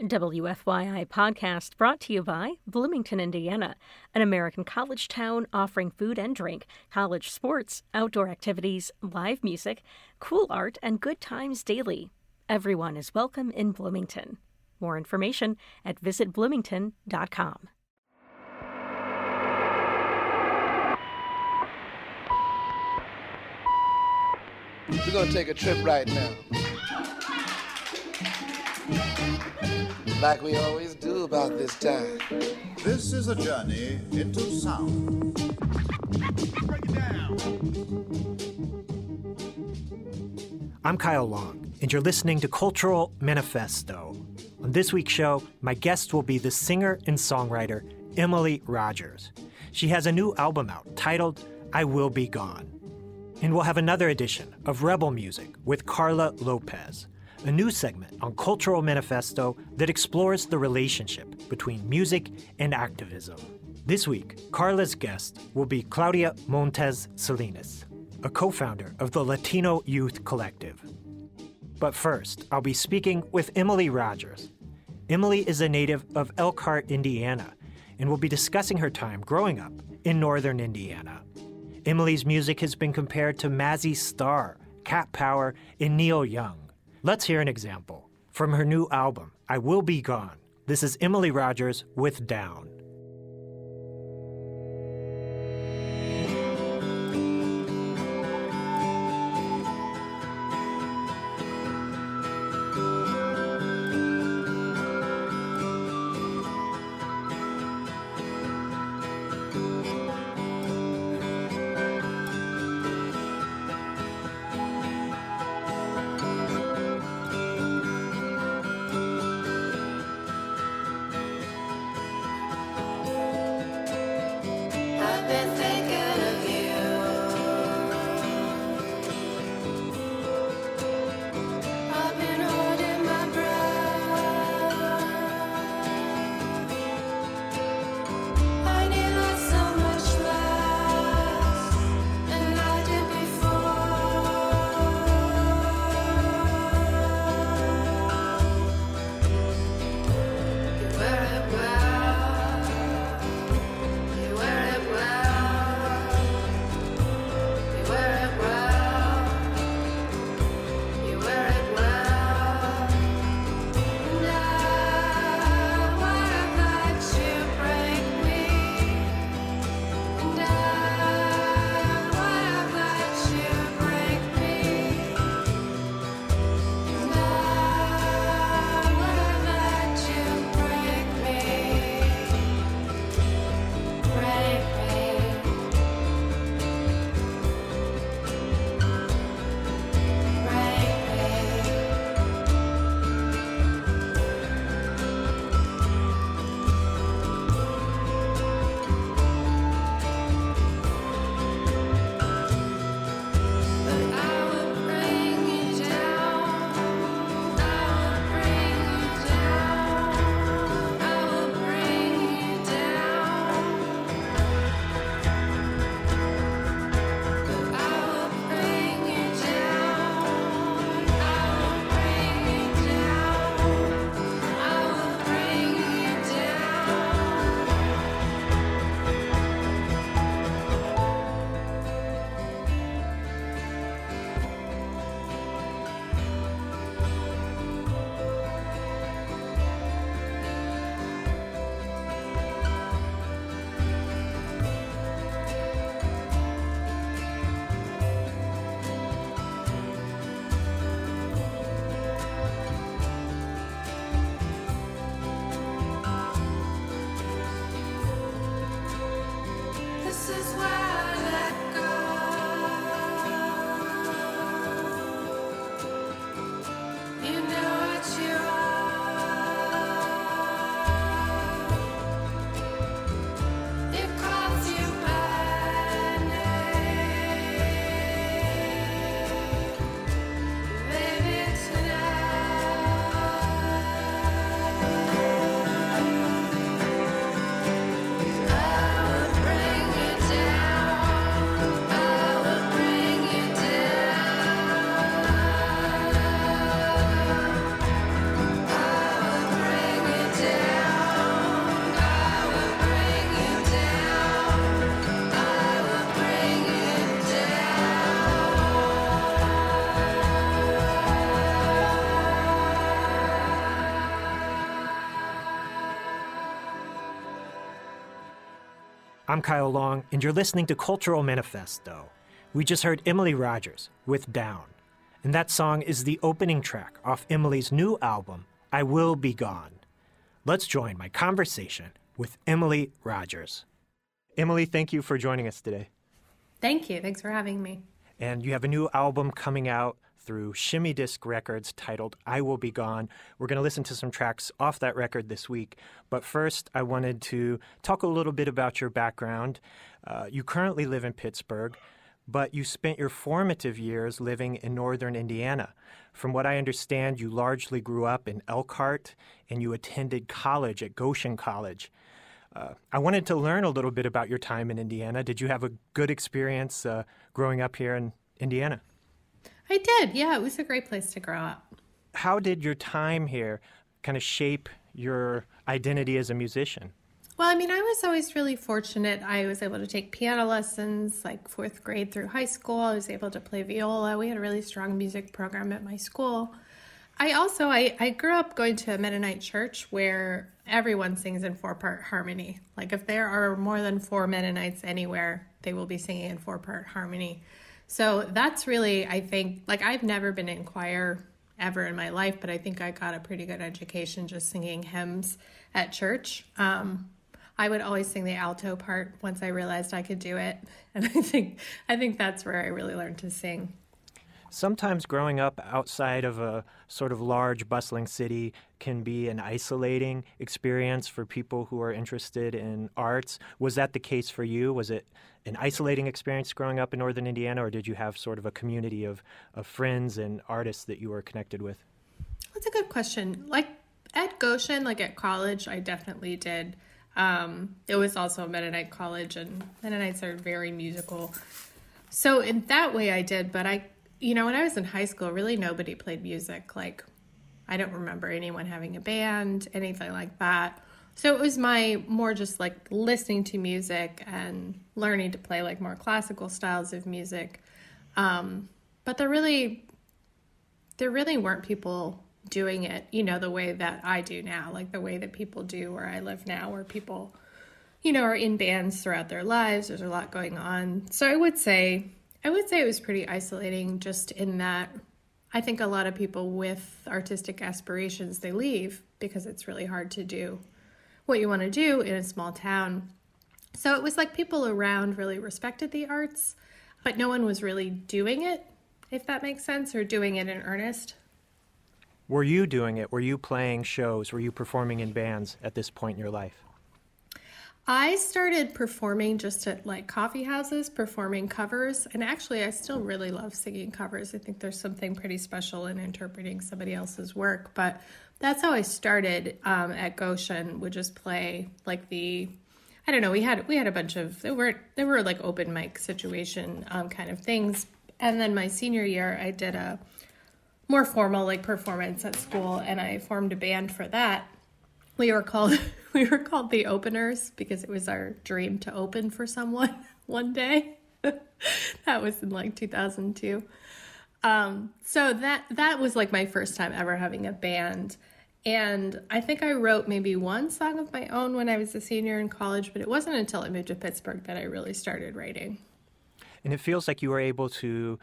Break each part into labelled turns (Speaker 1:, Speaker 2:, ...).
Speaker 1: WFYI podcast brought to you by Bloomington, Indiana, an American college town offering food and drink, college sports, outdoor activities, live music, cool art, and good times daily. Everyone is welcome in Bloomington. More information at visitbloomington.com.
Speaker 2: We're gonna take a trip right now. Like we always do about this time.
Speaker 3: This is a journey into sound.
Speaker 4: I'm Kyle Long, and you're listening to Cultural Manifesto. On this week's show, my guest will be the singer and songwriter Emily Rogers. She has a new album out titled I Will Be Gone. And we'll have another edition of Rebel Music with Carla Lopez, a new segment on Cultural Manifesto that explores the relationship between music and activism. This week, Carla's guest will be Claudia Montez Salinas, a co founder of the Latino Youth Collective. But first, I'll be speaking with Emily Rogers. Emily is a native of Elkhart, Indiana, and will be discussing her time growing up in northern Indiana. Emily's music has been compared to Mazzy Star, Cat Power, and Neil Young. Let's hear an example. From her new album, I Will Be Gone, this is Emily Rogers with Down. I'm Kyle Long, and you're listening to Cultural Manifesto. We just heard Emily Rogers with Down, and that song is the opening track off Emily's new album, I Will Be Gone. Let's join my conversation with Emily Rogers. Emily, thank you for joining us today.
Speaker 5: Thank you. Thanks for having me.
Speaker 4: And you have a new album coming out through Shimmy Disc Records titled I Will Be Gone. We're going to listen to some tracks off that record this week. But first, I wanted to talk a little bit about your background. Uh, you currently live in Pittsburgh, but you spent your formative years living in northern Indiana. From what I understand, you largely grew up in Elkhart and you attended college at Goshen College. Uh, I wanted to learn a little bit about your time in Indiana. Did you have a good experience uh, growing up here in Indiana?
Speaker 5: I did. Yeah, it was a great place to grow up.
Speaker 4: How did your time here kind of shape your identity as a musician?
Speaker 5: Well, I mean, I was always really fortunate. I was able to take piano lessons like fourth grade through high school. I was able to play viola. We had a really strong music program at my school. I also I, I grew up going to a Mennonite church where everyone sings in four part harmony. Like if there are more than four Mennonites anywhere, they will be singing in four part harmony. So that's really I think like I've never been in choir ever in my life, but I think I got a pretty good education just singing hymns at church. Um, I would always sing the alto part once I realized I could do it, and I think I think that's where I really learned to sing.
Speaker 4: Sometimes growing up outside of a sort of large, bustling city can be an isolating experience for people who are interested in arts. Was that the case for you? Was it an isolating experience growing up in northern Indiana, or did you have sort of a community of, of friends and artists that you were connected with?
Speaker 5: That's a good question. Like at Goshen, like at college, I definitely did. Um, it was also a Mennonite college, and Mennonites are very musical. So in that way, I did. But I you know, when I was in high school, really nobody played music. Like, I don't remember anyone having a band, anything like that. So it was my more just like listening to music and learning to play like more classical styles of music. Um, but there really, there really weren't people doing it, you know, the way that I do now, like the way that people do where I live now, where people, you know, are in bands throughout their lives. There's a lot going on. So I would say I would say it was pretty isolating just in that I think a lot of people with artistic aspirations they leave because it's really hard to do what you want to do in a small town. So it was like people around really respected the arts, but no one was really doing it, if that makes sense, or doing it in earnest.
Speaker 4: Were you doing it? Were you playing shows? Were you performing in bands at this point in your life?
Speaker 5: I started performing just at like coffee houses, performing covers. And actually, I still really love singing covers. I think there's something pretty special in interpreting somebody else's work. But that's how I started um, at Goshen. Would just play like the, I don't know. We had we had a bunch of there were there were like open mic situation um, kind of things. And then my senior year, I did a more formal like performance at school, and I formed a band for that we were called we were called the openers because it was our dream to open for someone one day. that was in like 2002. Um, so that that was like my first time ever having a band. And I think I wrote maybe one song of my own when I was a senior in college, but it wasn't until I moved to Pittsburgh that I really started writing.
Speaker 4: And it feels like you were able to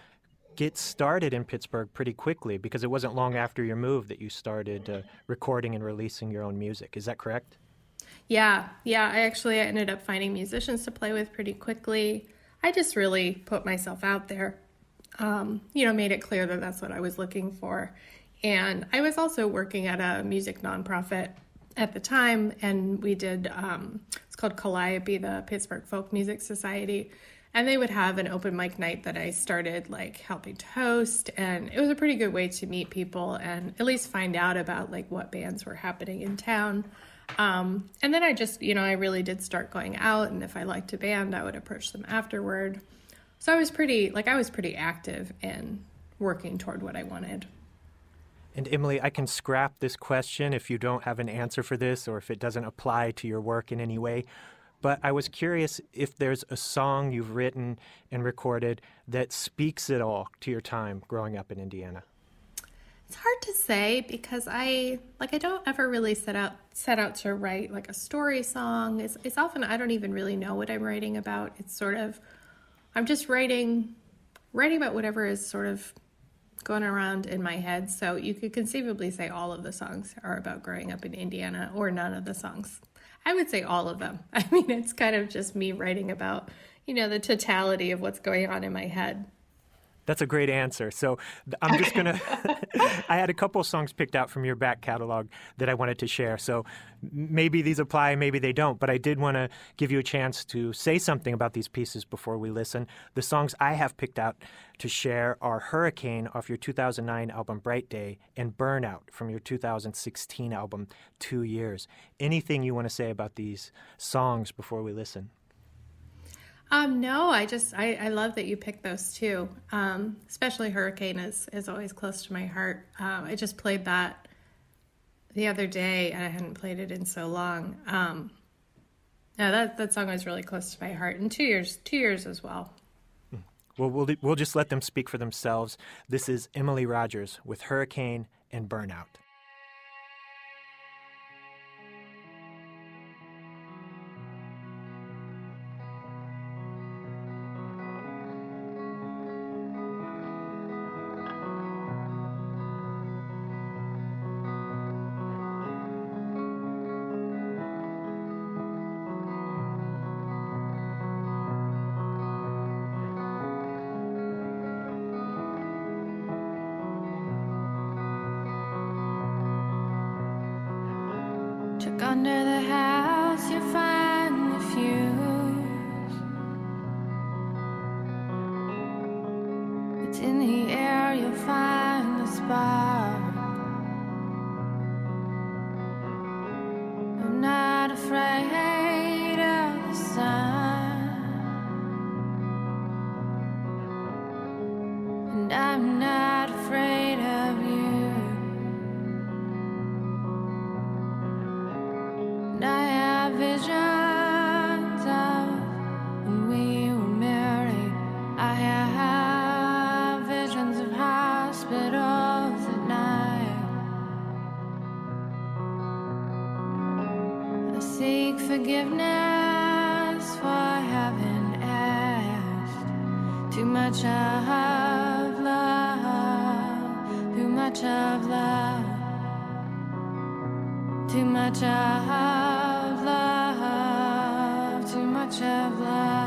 Speaker 4: get started in Pittsburgh pretty quickly because it wasn't long after your move that you started uh, recording and releasing your own music. Is that correct?
Speaker 5: Yeah, yeah. I actually ended up finding musicians to play with pretty quickly. I just really put myself out there, um, you know, made it clear that that's what I was looking for. And I was also working at a music nonprofit at the time, and we did, um, it's called Calliope, the Pittsburgh Folk Music Society and they would have an open mic night that I started like helping to host and it was a pretty good way to meet people and at least find out about like what bands were happening in town. Um, and then I just, you know, I really did start going out and if I liked a band, I would approach them afterward. So I was pretty like I was pretty active in working toward what I wanted.
Speaker 4: And Emily, I can scrap this question if you don't have an answer for this or if it doesn't apply to your work in any way. But I was curious if there's a song you've written and recorded that speaks at all to your time growing up in Indiana.
Speaker 5: It's hard to say because I like I don't ever really set out set out to write like a story song. It's it's often I don't even really know what I'm writing about. It's sort of I'm just writing writing about whatever is sort of going around in my head. So you could conceivably say all of the songs are about growing up in Indiana or none of the songs. I would say all of them. I mean, it's kind of just me writing about, you know, the totality of what's going on in my head.
Speaker 4: That's a great answer. So I'm just to. I had a couple songs picked out from your back catalog that I wanted to share. So maybe these apply, maybe they don't. But I did want to give you a chance to say something about these pieces before we listen. The songs I have picked out to share are Hurricane off your 2009 album Bright Day and Burnout from your 2016 album Two Years. Anything you want to say about these songs before we listen?
Speaker 5: Um, no, I just I, I love that you picked those two. Um, especially Hurricane is is always close to my heart. Um, I just played that the other day, and I hadn't played it in so long. Um, yeah, that that song was really close to my heart. And two years, two years as well.
Speaker 4: Well, we'll we'll just let them speak for themselves. This is Emily Rogers with Hurricane and Burnout.
Speaker 6: Too much of love, too much of love.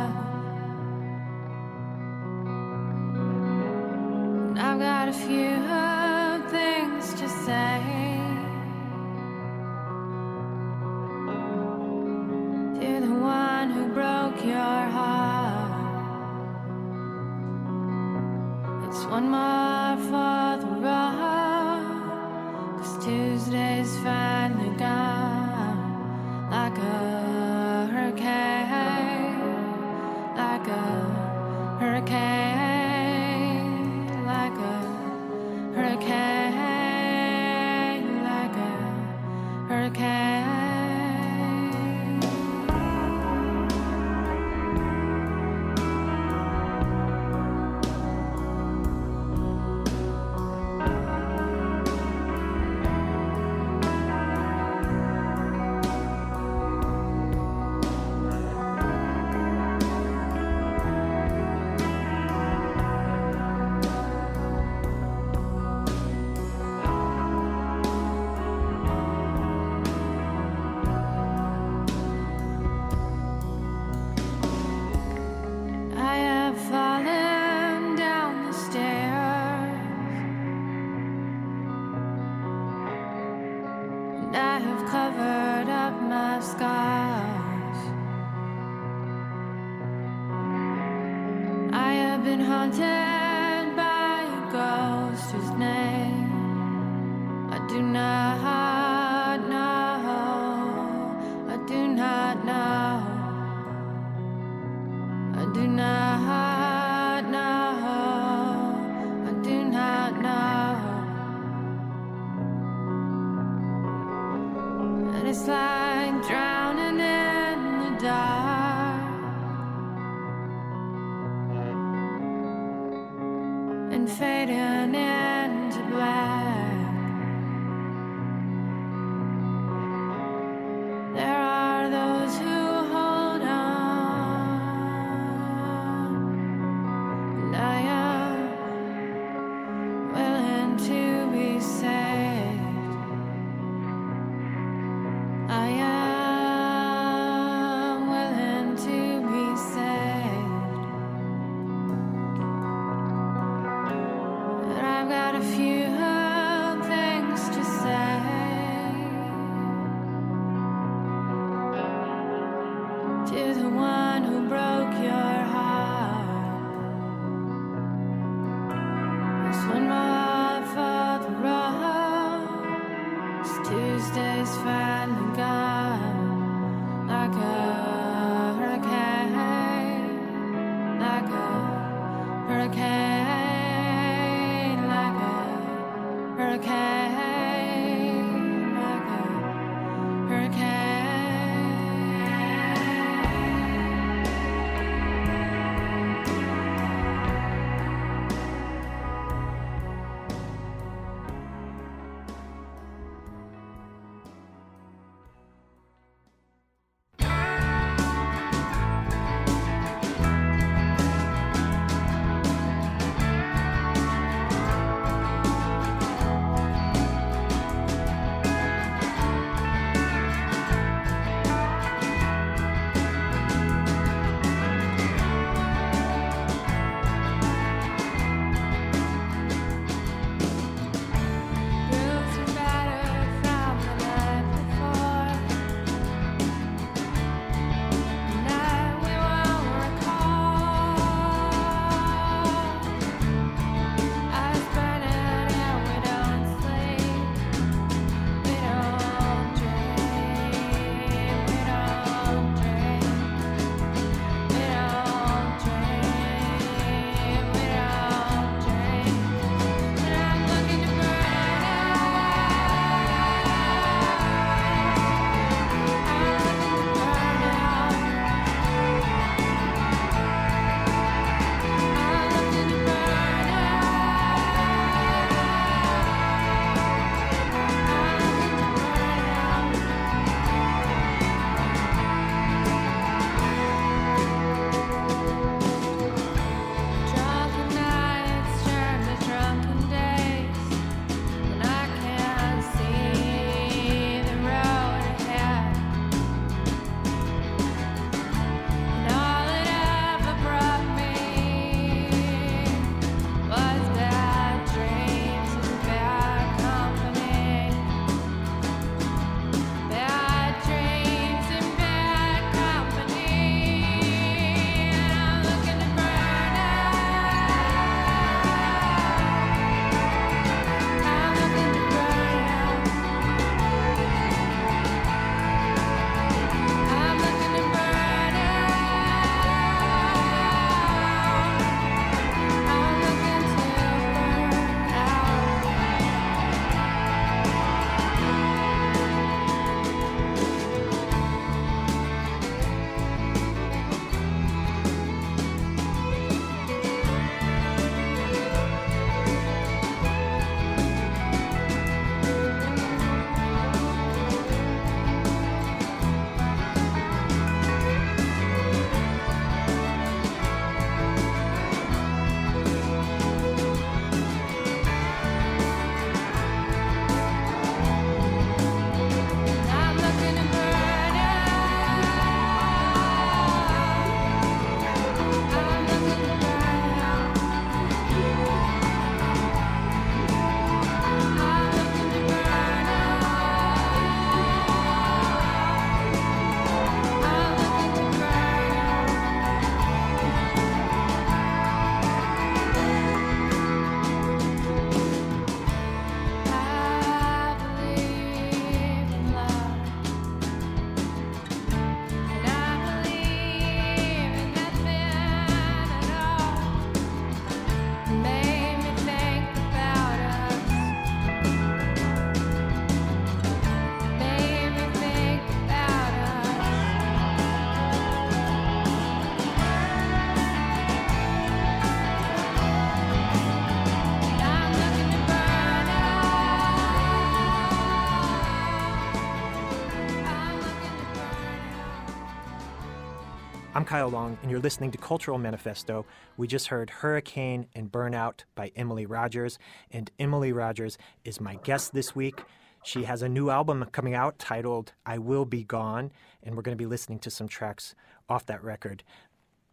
Speaker 6: I'm
Speaker 4: Kyle Long, and you're listening to Cultural Manifesto. We just heard Hurricane and Burnout by Emily Rogers, and Emily Rogers is my guest this week. She has a new album coming out titled I Will Be Gone, and we're going to be listening to some tracks off that record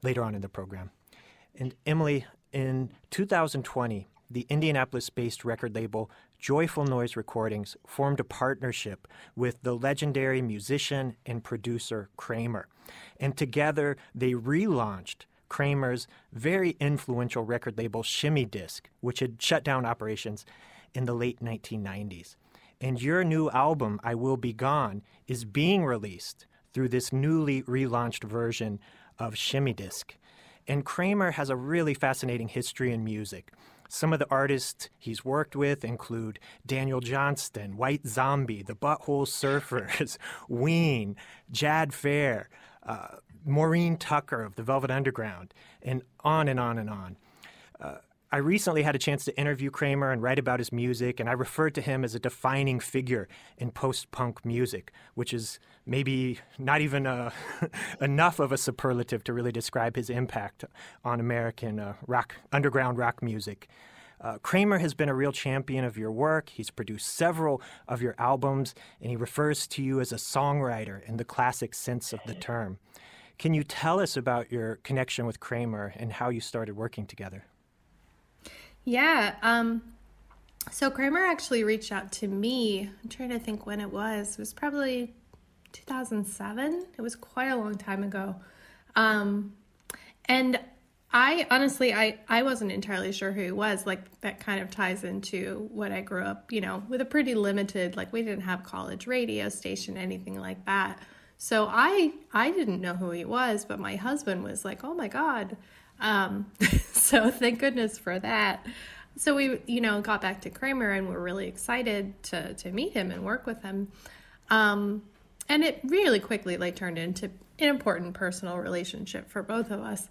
Speaker 4: later on in the program. And Emily, in 2020, the Indianapolis based record label Joyful Noise Recordings formed a partnership with the legendary musician and producer Kramer. And together they relaunched Kramer's very influential record label Shimmy Disc, which had shut down operations in the late 1990s. And your new album, I Will Be Gone, is being released through this newly relaunched version of Shimmy Disc. And Kramer has a really fascinating history in music. Some of the artists he's worked with include Daniel Johnston, White Zombie, The Butthole Surfers, Ween, Jad Fair, uh, Maureen Tucker of the Velvet Underground, and on and on and on. Uh, I recently had a chance to interview Kramer and write about his music, and I referred to him as a defining figure in post punk music, which is maybe not even uh, enough of a superlative to really describe his impact on American uh, rock, underground rock music. Uh, Kramer has been a real champion of your work. He's produced several of your albums, and he refers to you as a songwriter in the classic sense of the term. Can you tell us about your connection with Kramer and how you started working together?
Speaker 5: Yeah. Um, so Kramer actually reached out to me. I'm trying to think when it was. It was probably 2007. It was quite a long time ago. Um, and I honestly, I, I wasn't entirely sure who he was. Like that kind of ties into what I grew up, you know, with a pretty limited, like we didn't have college radio station, anything like that. So I, I didn't know who he was, but my husband was like, oh my God, um, so thank goodness for that. So we, you know, got back to Kramer and we're really excited to to meet him and work with him. Um, and it really quickly like turned into an important personal relationship for both of us.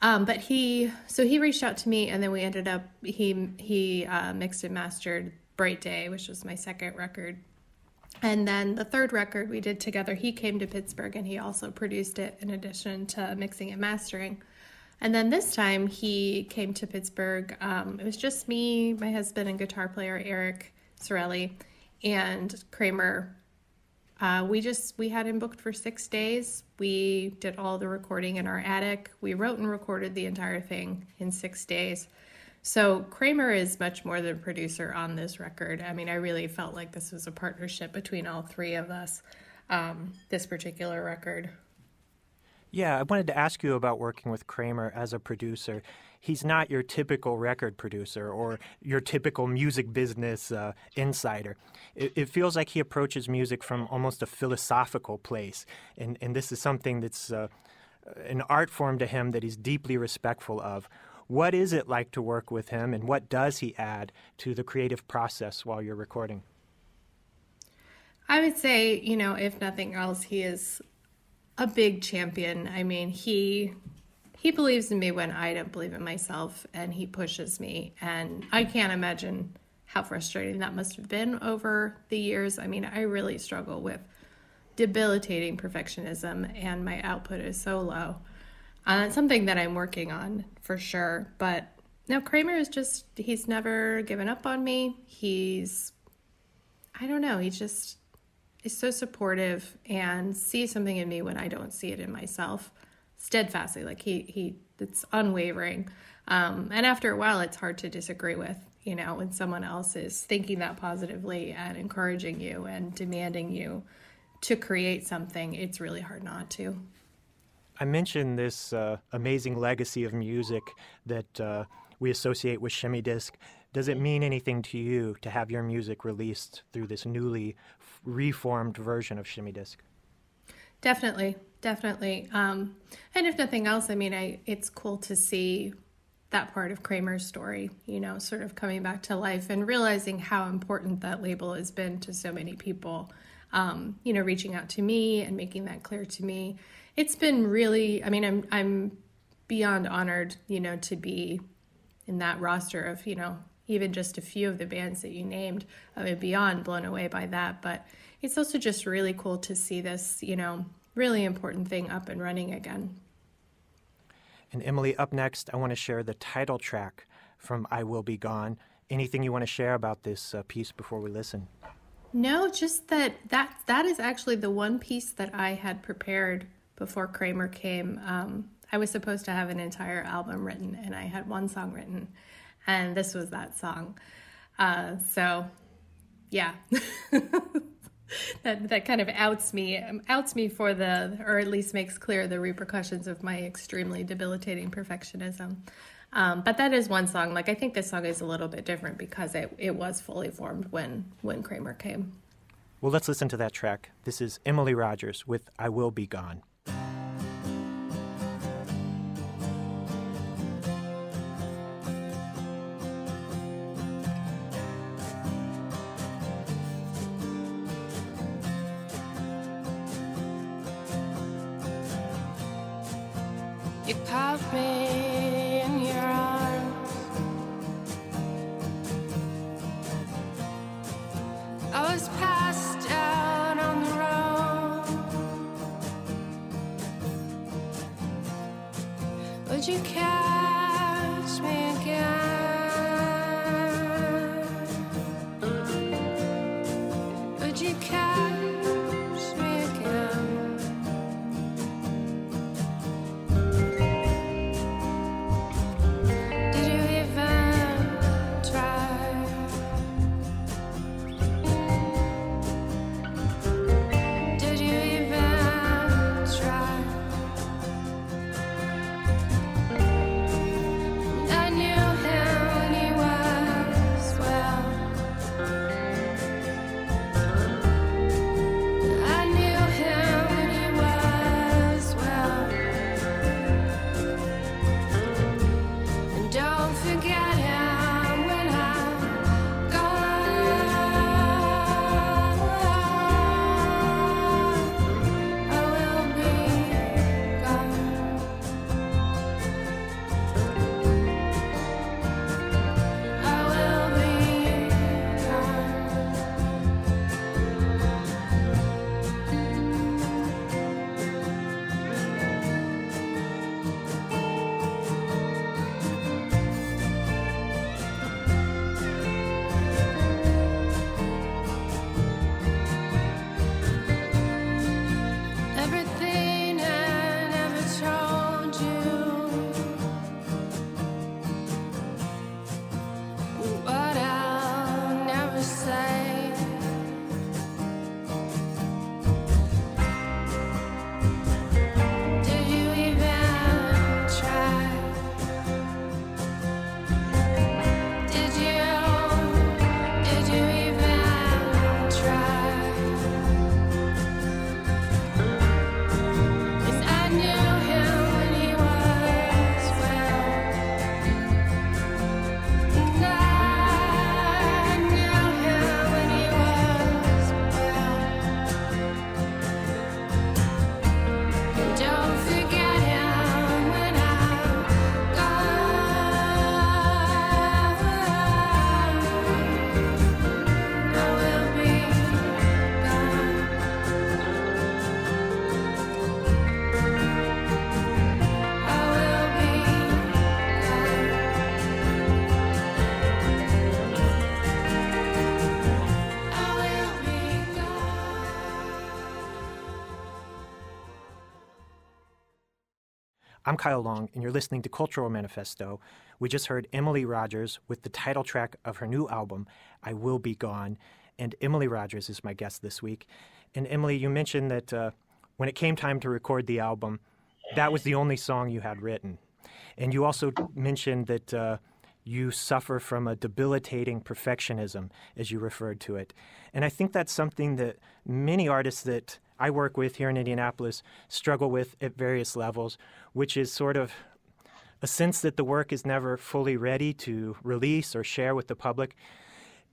Speaker 5: Um, but he, so he reached out to me, and then we ended up he he uh, mixed and mastered Bright Day, which was my second record. And then the third record we did together, he came to Pittsburgh and he also produced it in addition to mixing and mastering. And then this time he came to Pittsburgh. Um, it was just me, my husband, and guitar player Eric Sorelli, and Kramer. Uh, we just we had him booked for six days. We did all the recording in our attic. We wrote and recorded the entire thing in six days. So Kramer is much more than producer on this record. I mean, I really felt like this was a partnership between all three of us. Um, this particular record.
Speaker 4: Yeah, I wanted to ask you about working with Kramer as a producer. He's not your typical record producer or your typical music business uh, insider. It, it, feels like he approaches music from almost a philosophical place, and, and this is something that's uh, an art form to him that he's deeply respectful of. What is it like to work with him, and what does he add to the creative process while you're recording?
Speaker 5: I would say, you know, if nothing else, he is a big champion. I mean, he he believes in me when I don't believe in myself and he pushes me and I can't imagine how frustrating that must have been over the years. I mean, I really struggle with debilitating perfectionism and my output is so low. Uh, it's something that I'm working on for sure. But now Kramer is just, he's never given up on me. He's, I don't know, he's just is so supportive and sees something in me when I don't see it in myself steadfastly. Like he, he, it's unwavering. Um, and after a while, it's hard to disagree with, you know, when someone else is thinking that positively and encouraging you and demanding you to create something, it's really hard not to.
Speaker 4: I mentioned this uh, amazing legacy of music that uh, we associate with Shimmy Disc. Does it mean anything to you to have your music released through this newly reformed version of Shimmy Disc?
Speaker 5: Definitely, definitely. Um, and if nothing else, I mean, I it's cool to see that part of Kramer's story, you know, sort of coming back to life and realizing how important that label has been to so many people. Um, you know, reaching out to me and making that clear to me. It's been really, I mean, I'm I'm beyond honored, you know, to be in that roster of, you know, even just a few of the bands that you named. I mean, beyond blown away by that. But it's also just really cool to see this, you know, really important thing up and running again.
Speaker 4: And Emily, up next, I want to share the title track from I Will Be Gone. Anything you want to share about this uh, piece before we listen?
Speaker 5: No, just that that that is actually the one piece that I had prepared before Kramer came. Um, I was supposed to have an entire album written, and I had one song written, and this was that song. Uh, so, yeah. that that kind of outs me outs me for the or at least makes clear the repercussions of my extremely debilitating perfectionism. Um, but that is one song. Like I think this song is a little bit different because it, it was fully formed when when Kramer came.
Speaker 6: Well, let's listen to that track. This is Emily Rogers with "I Will Be Gone." Kyle Long, and you're listening to Cultural Manifesto. We just heard Emily Rogers with the title track of her new album, I Will Be Gone. And Emily Rogers is my guest this week. And Emily, you mentioned that uh, when it came time to record the album, that was the only song you had written. And you also mentioned that uh, you suffer from a debilitating perfectionism, as you referred to it. And I think that's something that many artists that I work with here in Indianapolis struggle with at various levels, which is sort of a sense that the work is never fully ready to release or share with the public.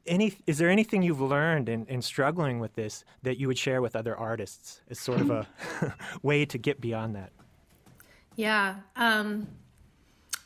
Speaker 6: Any, is there anything you've learned in, in struggling with this that you would share with other artists as sort of a way to get beyond that?
Speaker 5: Yeah. Um,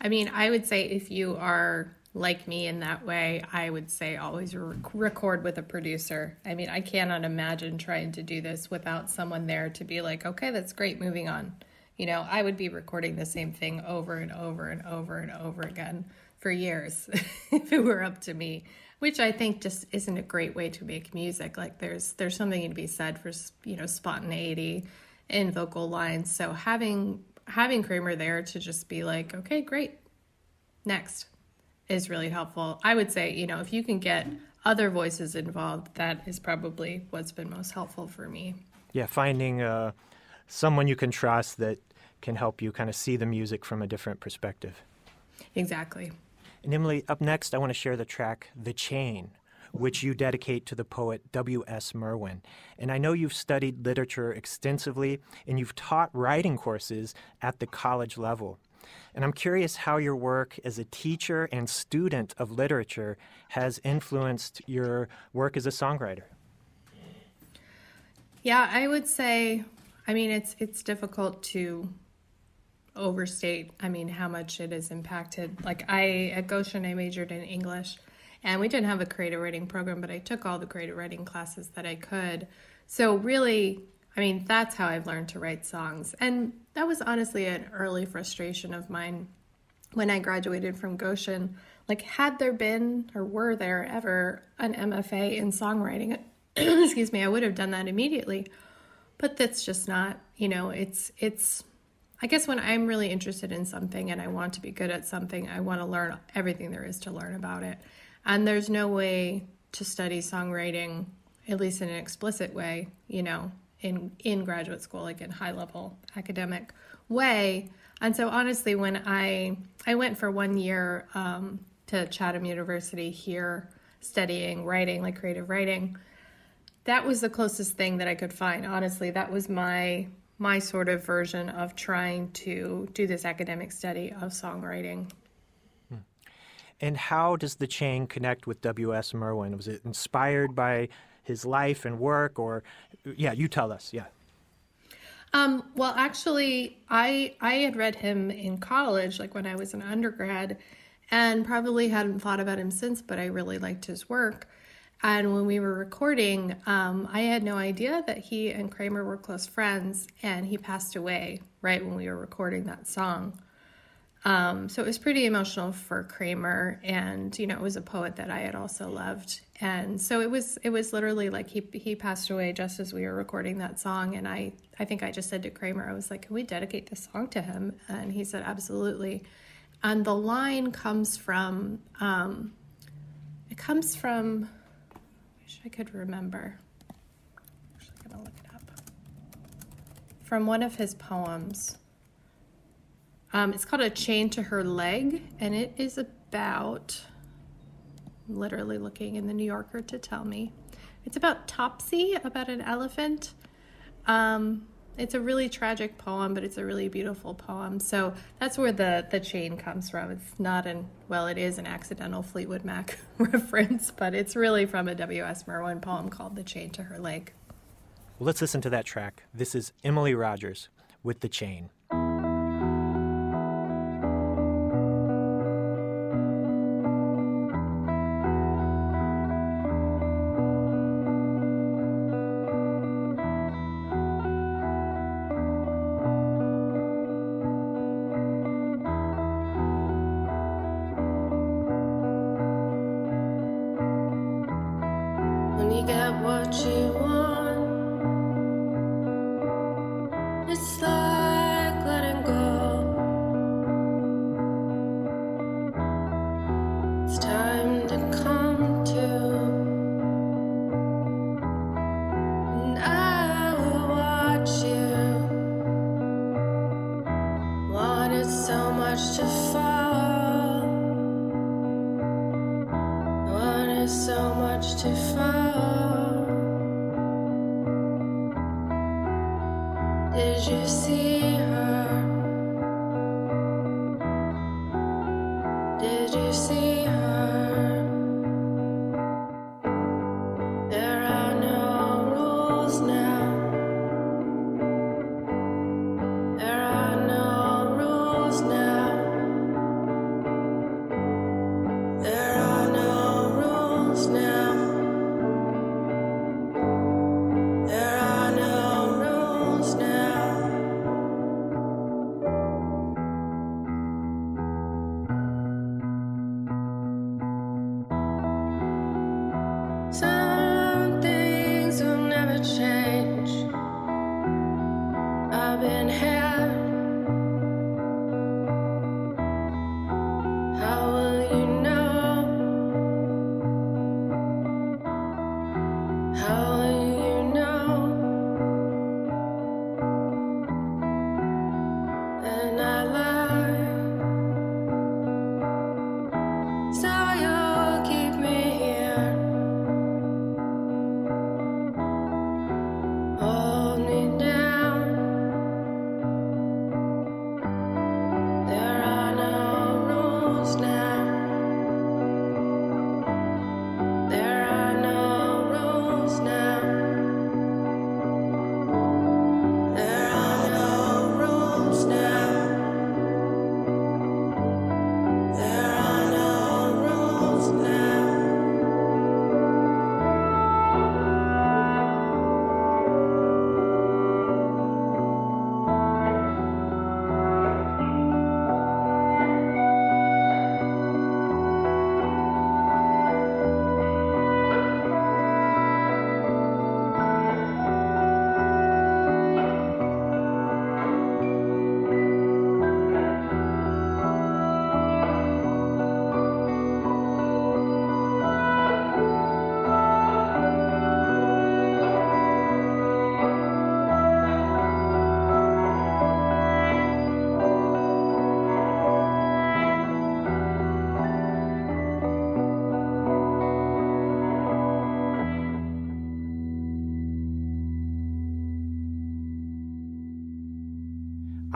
Speaker 5: I mean, I would say if you are like me in that way, I would say always re- record with a producer. I mean, I cannot imagine trying to do this without someone there to be like, okay, that's great, moving on. You know, I would be recording the same thing over and over and over and over again for years if it were up to me, which I think just isn't a great way to make music. Like there's there's something to be said for you know spontaneity in vocal lines. So having having Kramer there to just be like, okay, great, next, is really helpful. I would say, you know, if you can get other voices involved, that is probably what's been most helpful for me.
Speaker 4: Yeah, finding uh, someone you can trust that can help you kind of see the music from a different perspective.
Speaker 5: Exactly.
Speaker 4: And Emily, up next, I want to share the track The Chain, which you dedicate to the poet W.S. Merwin. And I know you've studied literature extensively and you've taught writing courses at the college level. And I'm curious how your work as a teacher and student of literature has influenced your work as a songwriter.
Speaker 5: Yeah, I would say, I mean, it's it's difficult to overstate. I mean, how much it has impacted. Like I at Goshen, I majored in English, and we didn't have a creative writing program, but I took all the creative writing classes that I could. So really, I mean, that's how I've learned to write songs, and that was honestly an early frustration of mine when I graduated from Goshen. Like, had there been or were there ever an MFA in songwriting, excuse me, I would have done that immediately. But that's just not, you know, it's, it's, I guess when I'm really interested in something and I want to be good at something, I want to learn everything there is to learn about it. And there's no way to study songwriting, at least in an explicit way, you know, in, in graduate school, like in high level academic way. And so honestly, when I, I went for one year um, to Chatham University here studying writing, like creative writing, that was the closest thing that I could find. Honestly, that was my my sort of version of trying to do this academic study of songwriting.
Speaker 4: And how does the chain connect with W.S. Merwin? Was it inspired by his life and work, or yeah, you tell us. Yeah.
Speaker 5: Um, well, actually, I I had read him in college, like when I was an undergrad, and probably hadn't thought about him since. But I really liked his work. And when we were recording, um, I had no idea that he and Kramer were close friends, and he passed away right when we were recording that song. Um, so it was pretty emotional for Kramer, and you know, it was a poet that I had also loved, and so it was it was literally like he he passed away just as we were recording that song, and I I think I just said to Kramer, I was like, can we dedicate this song to him? And he said, absolutely. And the line comes from um, it comes from i wish I could remember. Actually, gonna look it up. From one of his poems. Um, it's called A Chain to Her Leg, and it is about, I'm literally looking in the New Yorker to tell me. It's about Topsy, about an elephant. Um, it's a really tragic poem, but it's a really beautiful poem. So that's where the, the chain comes from. It's not an, well, it is an accidental Fleetwood Mac reference, but it's really from a W.S. Merwin poem called The Chain to Her Leg.
Speaker 4: Well, let's listen to that track. This is Emily Rogers with The Chain.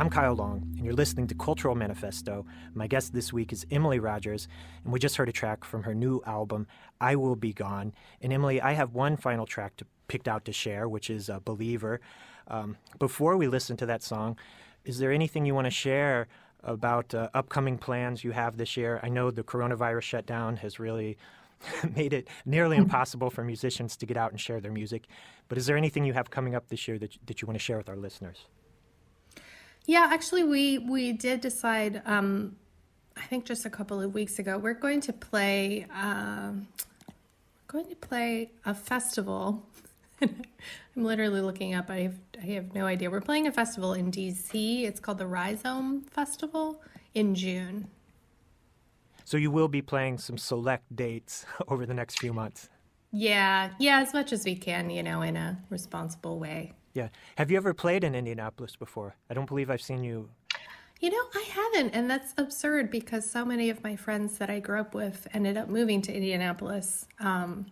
Speaker 4: I'm Kyle Long, and you're listening to Cultural Manifesto. My guest this week is Emily Rogers, and we just heard a track from her new album, I Will Be Gone. And Emily, I have one final track to, picked out to share, which is a Believer. Um, before we listen to that song, is there anything you want to share about uh, upcoming plans you have this year? I know the coronavirus shutdown has really made it nearly impossible for musicians to get out and share their music. But is there anything you have coming up this year that, that you want to share with our listeners?
Speaker 5: Yeah, actually, we we did decide. Um, I think just a couple of weeks ago, we're going to play. Um, going to play a festival. I'm literally looking up. I have I have no idea. We're playing a festival in DC. It's called the Rhizome Festival in June.
Speaker 4: So you will be playing some select dates over the next few months.
Speaker 5: Yeah, yeah, as much as we can, you know, in a responsible way.
Speaker 4: Yeah. Have you ever played in Indianapolis before? I don't believe I've seen you.
Speaker 5: You know, I haven't, and that's absurd because so many of my friends that I grew up with ended up moving to Indianapolis. Um,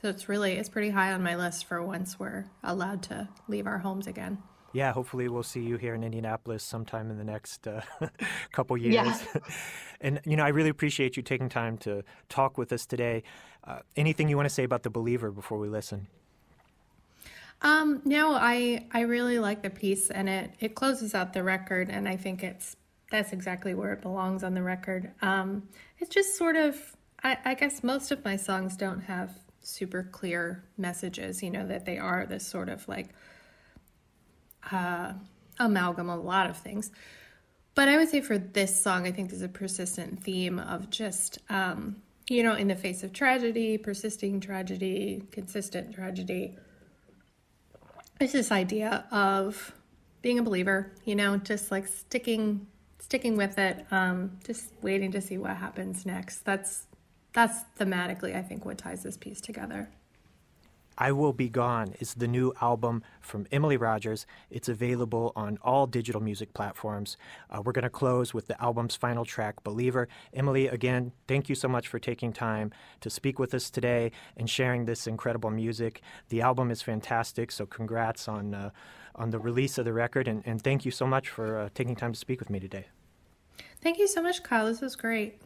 Speaker 5: so it's really it's pretty high on my list for once we're allowed to leave our homes again.
Speaker 4: Yeah, hopefully we'll see you here in Indianapolis sometime in the next uh, couple years.
Speaker 5: Yeah.
Speaker 4: and you know, I really appreciate you taking time to talk with us today. Uh, anything you want to say about the Believer before we listen?
Speaker 5: Um, no, I I really like the piece, and it it closes out the record, and I think it's that's exactly where it belongs on the record. Um, it's just sort of I, I guess most of my songs don't have super clear messages, you know, that they are this sort of like uh, amalgam of a lot of things. But I would say for this song, I think there's a persistent theme of just, um, you know, in the face of tragedy, persisting tragedy, consistent tragedy, it's this idea of being a believer, you know, just like sticking sticking with it, um, just waiting to see what happens next. That's that's thematically, I think, what ties this piece together.
Speaker 4: I Will Be Gone is the new album from Emily Rogers. It's available on all digital music platforms. Uh, we're going to close with the album's final track, Believer. Emily, again, thank you so much for taking time to speak with us today and sharing this incredible music. The album is fantastic, so congrats on, uh, on the release of the record, and, and thank you so much for uh, taking time to speak with me today.
Speaker 5: Thank you so much, Kyle. This was great.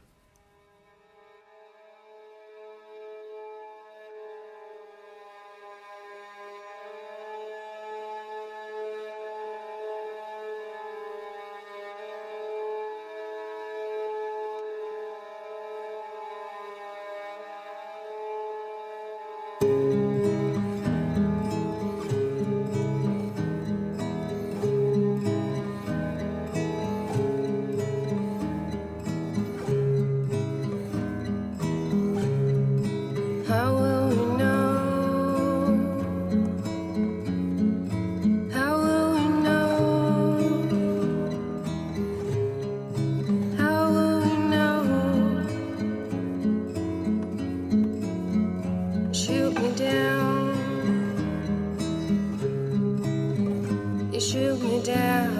Speaker 6: You shoot me down.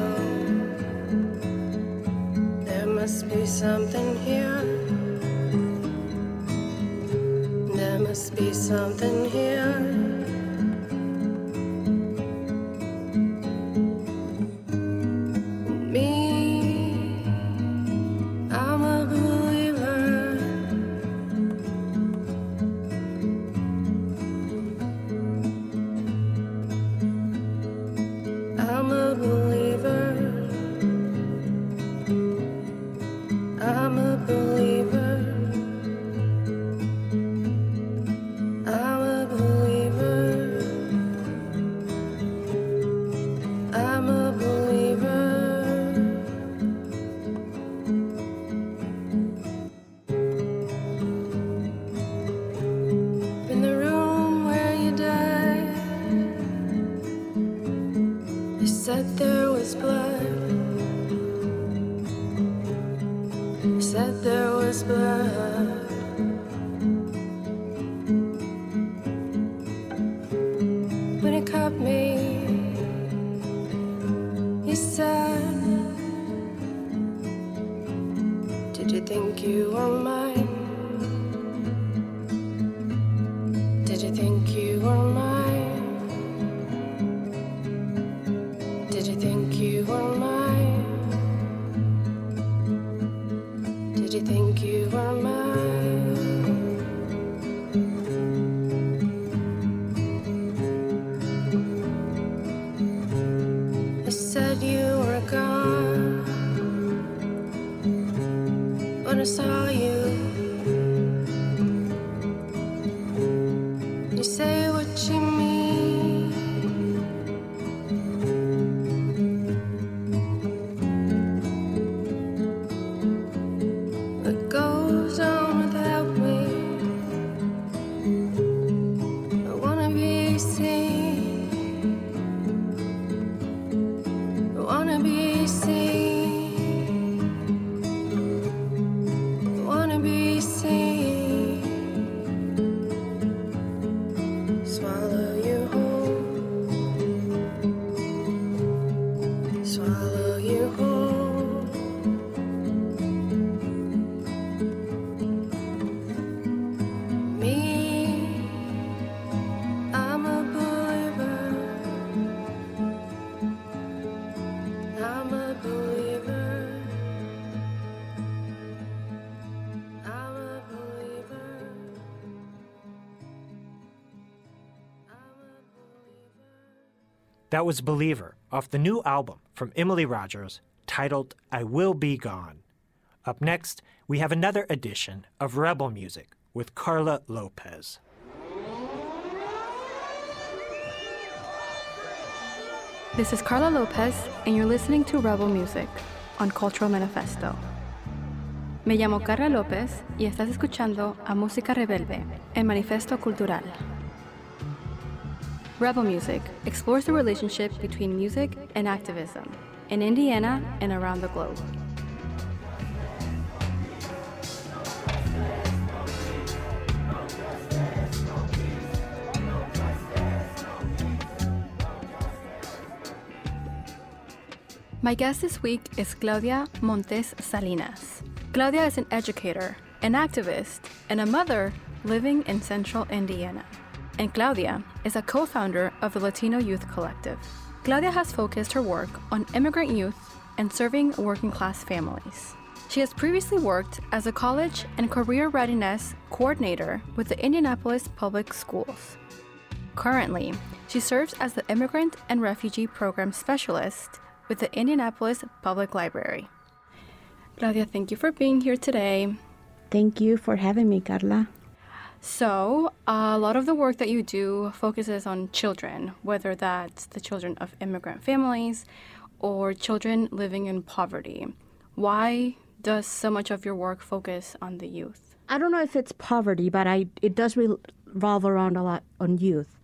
Speaker 6: There must be something here. There must be something here. When I saw you,
Speaker 4: That was Believer off the new album from Emily Rogers titled I Will Be Gone. Up next, we have another edition of Rebel Music with Carla Lopez.
Speaker 7: This is Carla Lopez, and you're listening to Rebel Music on Cultural Manifesto. Me llamo Carla López y estás escuchando a Música Rebelde en Manifesto Cultural. Rebel Music explores the relationship between music and activism in Indiana and around the globe. My guest this week is Claudia Montes Salinas. Claudia is an educator, an activist, and a mother living in central Indiana. And Claudia is a co founder of the Latino Youth Collective. Claudia has focused her work on immigrant youth and serving working class families. She has previously worked as a college and career readiness coordinator with the Indianapolis Public Schools. Currently, she serves as the Immigrant and Refugee Program Specialist with the Indianapolis Public Library. Claudia, thank you for being here today.
Speaker 8: Thank you for having me, Carla.
Speaker 7: So, a lot of the work that you do focuses on children, whether that's the children of immigrant families or children living in poverty. Why does so much of your work focus on the youth?
Speaker 8: I don't know if it's poverty, but I it does revolve around a lot on youth.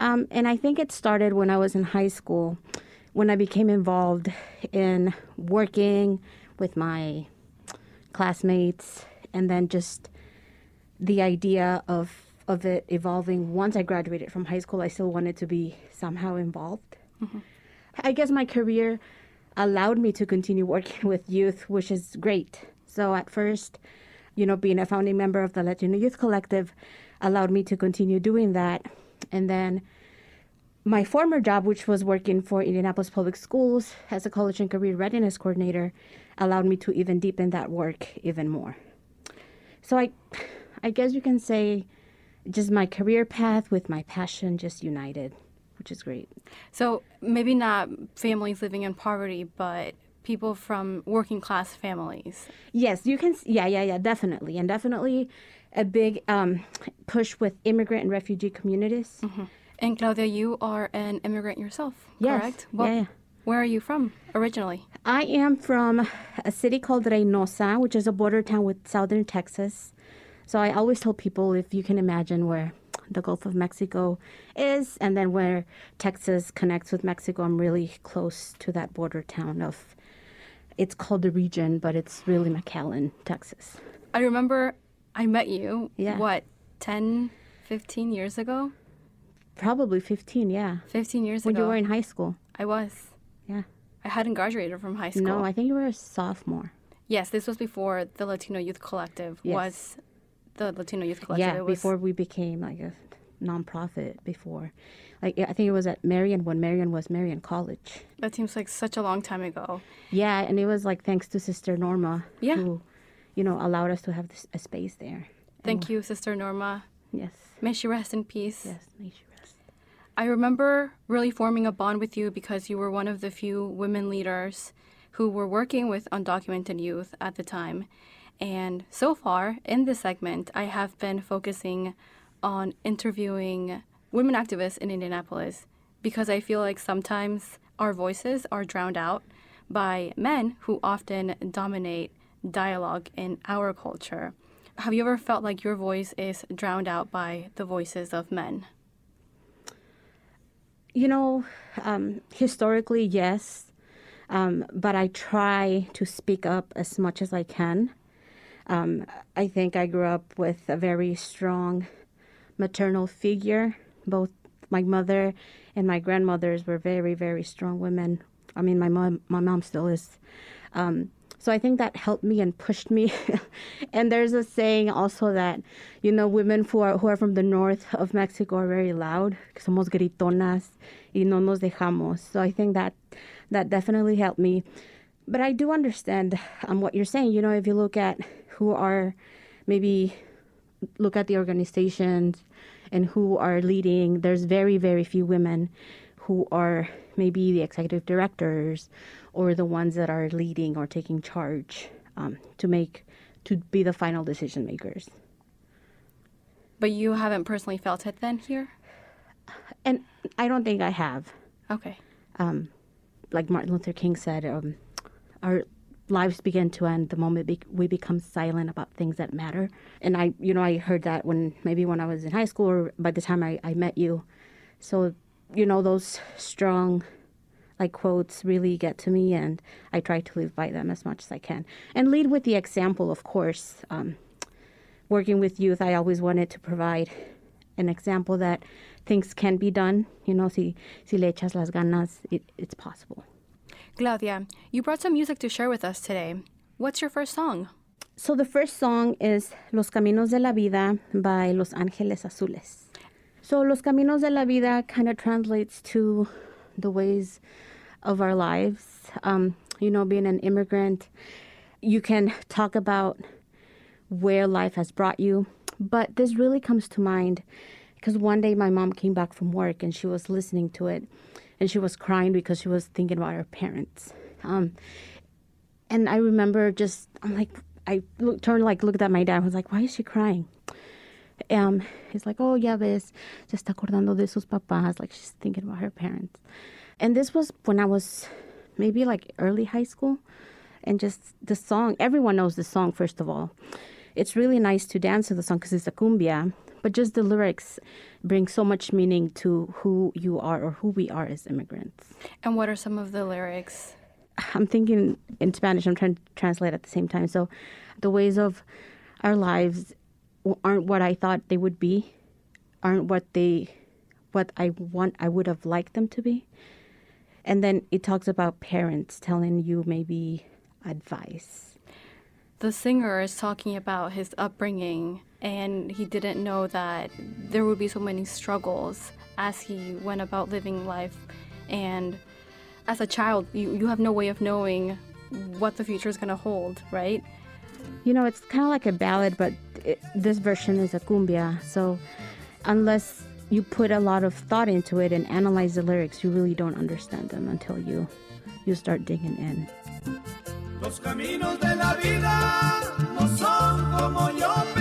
Speaker 8: Um, and I think it started when I was in high school, when I became involved in working with my classmates, and then just the idea of of it evolving. Once I graduated from high school, I still wanted to be somehow involved. Mm-hmm. I guess my career allowed me to continue working with youth, which is great. So at first, you know, being a founding member of the Latino Youth Collective allowed me to continue doing that. And then my former job, which was working for Indianapolis Public Schools as a college and career readiness coordinator, allowed me to even deepen that work even more. So I, I guess you can say, just my career path with my passion just united, which is great.
Speaker 7: So, maybe not families living in poverty, but people from working class families.
Speaker 8: Yes, you can. Yeah, yeah, yeah, definitely, and definitely a big um, push with immigrant and refugee communities.
Speaker 7: And Claudia, you are an immigrant yourself,
Speaker 8: Yes,
Speaker 7: correct?
Speaker 8: yeah, yeah.
Speaker 7: Where are you from originally?
Speaker 8: I am from a city called Reynosa, which is a border town with southern Texas. So I always tell people if you can imagine where the Gulf of Mexico is and then where Texas connects with Mexico, I'm really close to that border town of it's called the region, but it's really McAllen, Texas.
Speaker 7: I remember I met you,
Speaker 8: Yeah.
Speaker 7: what, 10, 15 years ago?
Speaker 8: Probably 15, yeah.
Speaker 7: 15 years
Speaker 8: When
Speaker 7: ago.
Speaker 8: When you were in high school.
Speaker 7: I was.
Speaker 8: Yeah.
Speaker 7: I hadn't graduated from high school.
Speaker 8: No, I think you were a sophomore.
Speaker 7: Yes, this was before the Latino Youth Collective
Speaker 8: Yes.
Speaker 7: was the Latino Youth Collective.
Speaker 8: yeah,
Speaker 7: It was-
Speaker 8: before we became like a nonprofit before. Like I think it was at Marian when Marian was Marian College.
Speaker 7: That seems like such a long time ago.
Speaker 8: Yeah, and it was like thanks to Sister Norma
Speaker 7: Yeah.
Speaker 8: who, you know, allowed us to have this, a space there.
Speaker 7: Thank you, Sister Norma.
Speaker 8: Yes.
Speaker 7: May she rest in peace.
Speaker 8: Yes. May she rest.
Speaker 7: I remember really forming a bond with you because you were one of the few women leaders who were working with undocumented youth at the time. And so far in this segment, I have been focusing on interviewing women activists in Indianapolis because I feel like sometimes our voices are drowned out by men who often dominate dialogue in our culture. Have you ever felt like your voice is drowned out by the voices of men?
Speaker 8: You know, um, historically, yes, um, but I try to speak up as much as I can. Um, I think I grew up with a very strong maternal figure. Both my mother and my grandmothers were very, very strong women. I mean, my mom, my mom still is. Um, so I think that helped me and pushed me. and there's a saying also that, you know, women who are, who are from the north of Mexico are very loud. Somos gritonas y no nos dejamos. So I think that that definitely helped me. But I do understand um, what you're saying. You know, if you look at who are maybe look at the organizations and who are leading, there's very, very few women who are maybe the executive directors or the ones that are leading or taking charge um, to make to be the final decision makers.
Speaker 7: But you haven't personally felt it then here?
Speaker 8: And I don't think I have.
Speaker 7: Okay.
Speaker 8: Um, like Martin Luther King said, um, our lives begin to end the moment we become silent about things that matter. And I, you know, I heard that when maybe when I was in high school or by the time I, I met you. So, you know, those strong like quotes really get to me and I try to live by them as much as I can. And lead with the example, of course. Um, working with youth, I always wanted to provide an example that things can be done. You know, si, si le echas las ganas, it, it's possible.
Speaker 7: Claudia, you brought some music to share with us today. What's your first song?
Speaker 8: So the first song is Los Caminos de la Vida by Los Ángeles Azules. So Los Caminos de la Vida kind of translates to the ways of our lives. Um, you know, being an immigrant, you can talk about where life has brought you, but this really comes to mind because one day my mom came back from work and she was listening to it and she was crying because she was thinking about her parents. Um, and I remember just, I'm like, I look, turned like looked at my dad. I was like, why is she crying? Um, he's like, oh, ya ves, se está acordando de sus papás. Like she's thinking about her parents. And this was when I was maybe like early high school. And just the song, everyone knows the song, first of all. It's really nice to dance to the song because it's a cumbia, but just the lyrics bring so much meaning to who you are or who we are as immigrants.
Speaker 7: And what are some of the lyrics?
Speaker 8: I'm thinking in Spanish, I'm trying to translate at the same time. So the ways of our lives aren't what I thought they would be, aren't what they what I want I would have liked them to be. And then it talks about parents telling you maybe advice.
Speaker 7: The singer is talking about his upbringing, and he didn't know that there would be so many struggles as he went about living life. And as a child, you, you have no way of knowing what the future is going to hold, right?
Speaker 8: You know, it's kind of like a ballad, but it, this version is a cumbia. So unless you put a lot of thought into it and analyze the lyrics, you really don't understand them until you you start digging in.
Speaker 9: Los caminos de la vida no son como yo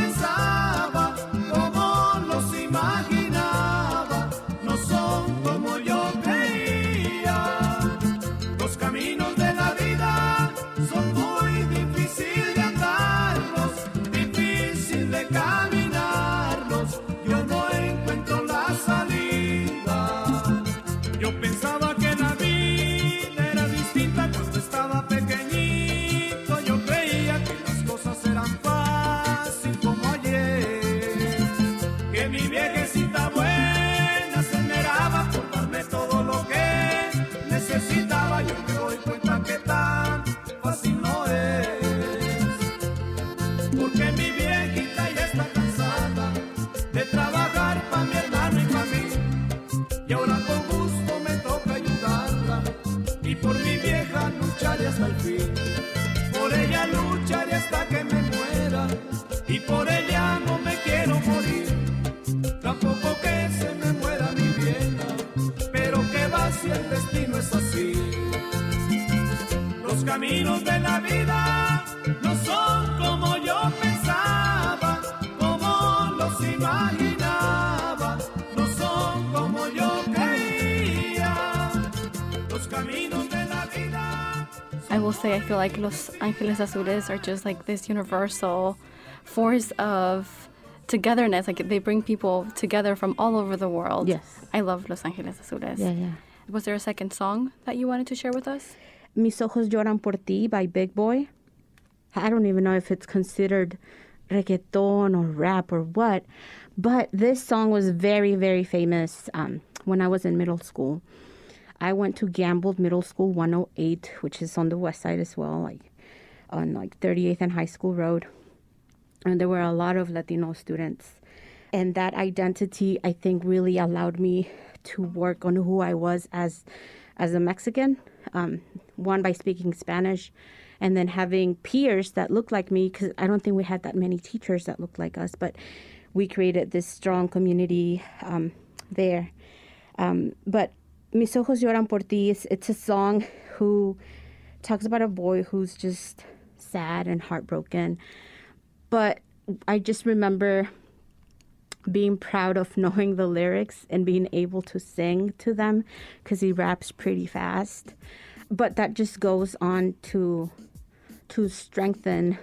Speaker 7: I I feel like Los Angeles Azules are just like this universal force of togetherness. Like they bring people together from all over the world.
Speaker 8: Yes.
Speaker 7: I love Los Angeles Azules.
Speaker 8: Yeah, yeah.
Speaker 7: Was there a second song that you wanted to share with us?
Speaker 8: Mis ojos lloran por ti by Big Boy. I don't even know if it's considered reggaeton or rap or what, but this song was very, very famous um, when I was in middle school. I went to Gamble Middle School 108, which is on the west side as well, like on like 38th and High School Road. And there were a lot of Latino students. And that identity, I think, really allowed me to work on who I was as as a Mexican. Um, one by speaking Spanish, and then having peers that looked like me because I don't think we had that many teachers that looked like us, but we created this strong community um, there. Um, but Mis ojos lloran por ti. It's, it's a song who talks about a boy who's just sad and heartbroken. But I just remember being proud of knowing the lyrics and being able to sing to them because he raps pretty fast. But that just goes on to to strengthen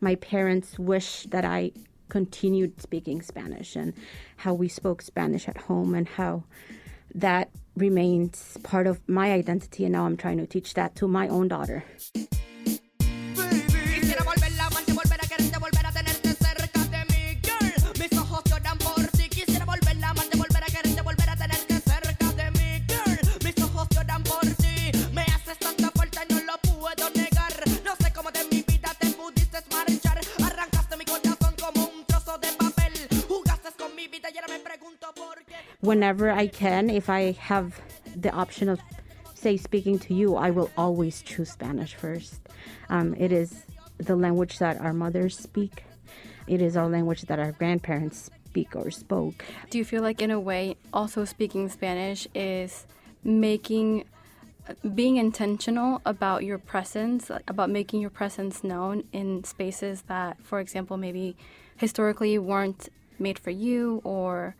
Speaker 8: my parents' wish that I continued speaking Spanish and how we spoke Spanish at home and how that remains part of my identity and now I'm trying to teach that to my own daughter. Whenever I can, if I have the option of, say, speaking to you, I will always choose Spanish first. Um, it is the language that our mothers speak, it is our language that our grandparents speak or spoke.
Speaker 7: Do you feel like, in a way, also speaking Spanish is making, being intentional about your presence, about making your presence known in spaces that, for example, maybe historically weren't made for you or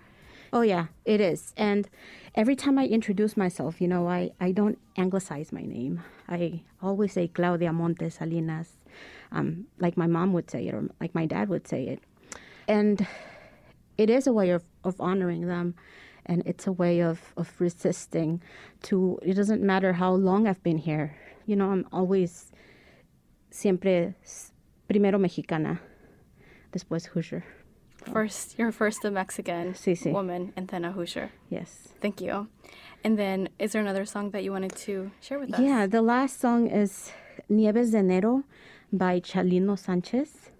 Speaker 8: Oh yeah, it is. And every time I introduce myself, you know, I, I don't anglicize my name. I always say Claudia Montes Salinas, um, like my mom would say it or like my dad would say it. And it is a way of, of honoring them and it's a way of, of resisting to it doesn't matter how long I've been here. You know, I'm always siempre primero mexicana, después Hoosier.
Speaker 7: First, you're first a Mexican
Speaker 8: Sí, sí.
Speaker 7: woman and then a Hoosier.
Speaker 8: Yes.
Speaker 7: Thank you. And then, is there another song that you wanted to share with us?
Speaker 8: Yeah, the last song is Nieves de Enero by Chalino Sanchez.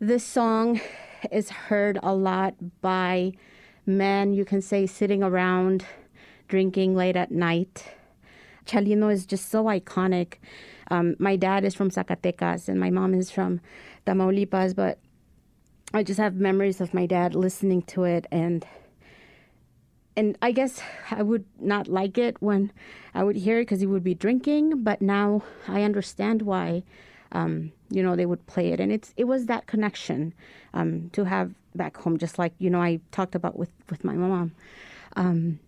Speaker 8: This song is heard a lot by men, you can say, sitting around drinking late at night. Chalino is just so iconic. Um, my dad is from Zacatecas and my mom is from Tamaulipas, but I just have memories of my dad listening to it and and I guess I would not like it when I would hear it because he would be drinking. But now I understand why, um, you know, they would play it, and it's it was that connection um, to have back home, just like you know I talked about with with my mom. Um,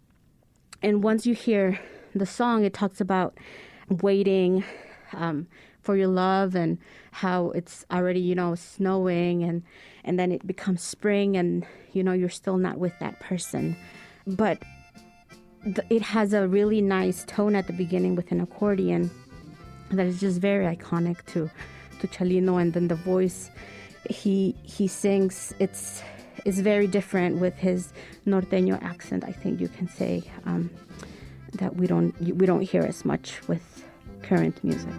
Speaker 8: and once you hear the song, it talks about waiting um, for your love and how it's already you know snowing and and then it becomes spring and you know you're still not with that person. But th- it has a really nice tone at the beginning with an accordion that is just very iconic to to Chalino. And then the voice he he sings it's is very different with his norteño accent I think you can say um, that we don't we don't hear as much with current music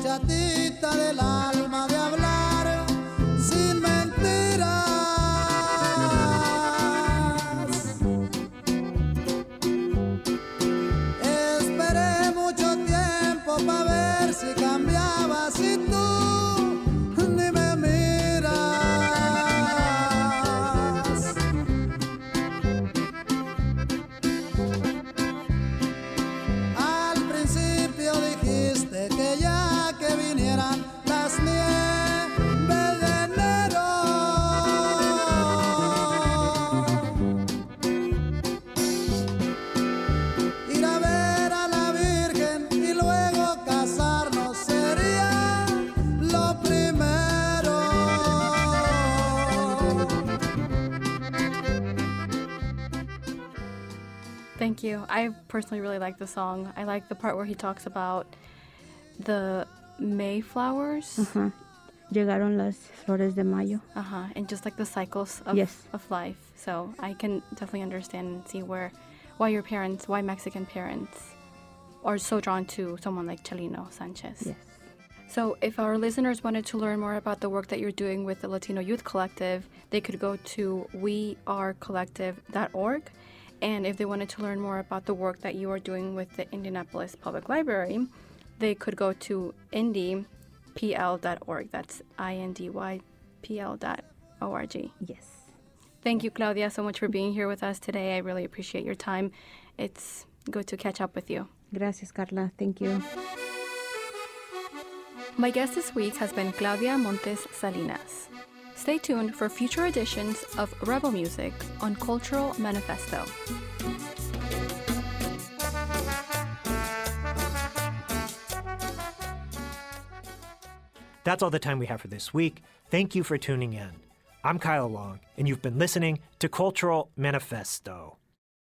Speaker 9: momento, chatita
Speaker 7: I personally really like the song. I like the part where he talks about the Mayflowers.
Speaker 8: Ajá. Llegaron las flores de mayo.
Speaker 7: Uh-huh. And just like the cycles of,
Speaker 8: Yes.
Speaker 7: of life. So I can definitely understand and see where why your parents, why Mexican parents are so drawn to someone like Chalino Sanchez.
Speaker 8: Yes.
Speaker 7: So if our listeners wanted to learn more about the work that you're doing with the Latino Youth Collective, they could go to wearecollective.org. And if they wanted to learn more about the work that you are doing with the Indianapolis Public Library, they could go to indypl.org. That's I-N-D-Y-P-L dot O-R-G.
Speaker 8: Yes.
Speaker 7: Thank you, Claudia, so much for being here with us today. I really appreciate your time. It's good to catch up with you.
Speaker 8: Gracias, Carla. Thank you.
Speaker 7: My guest this week has been Claudia Montes Salinas. Stay tuned for future editions of Rebel Music on Cultural Manifesto.
Speaker 4: That's all the time we have for this week. Thank you for tuning in. I'm Kyle Long, and you've been listening to Cultural Manifesto.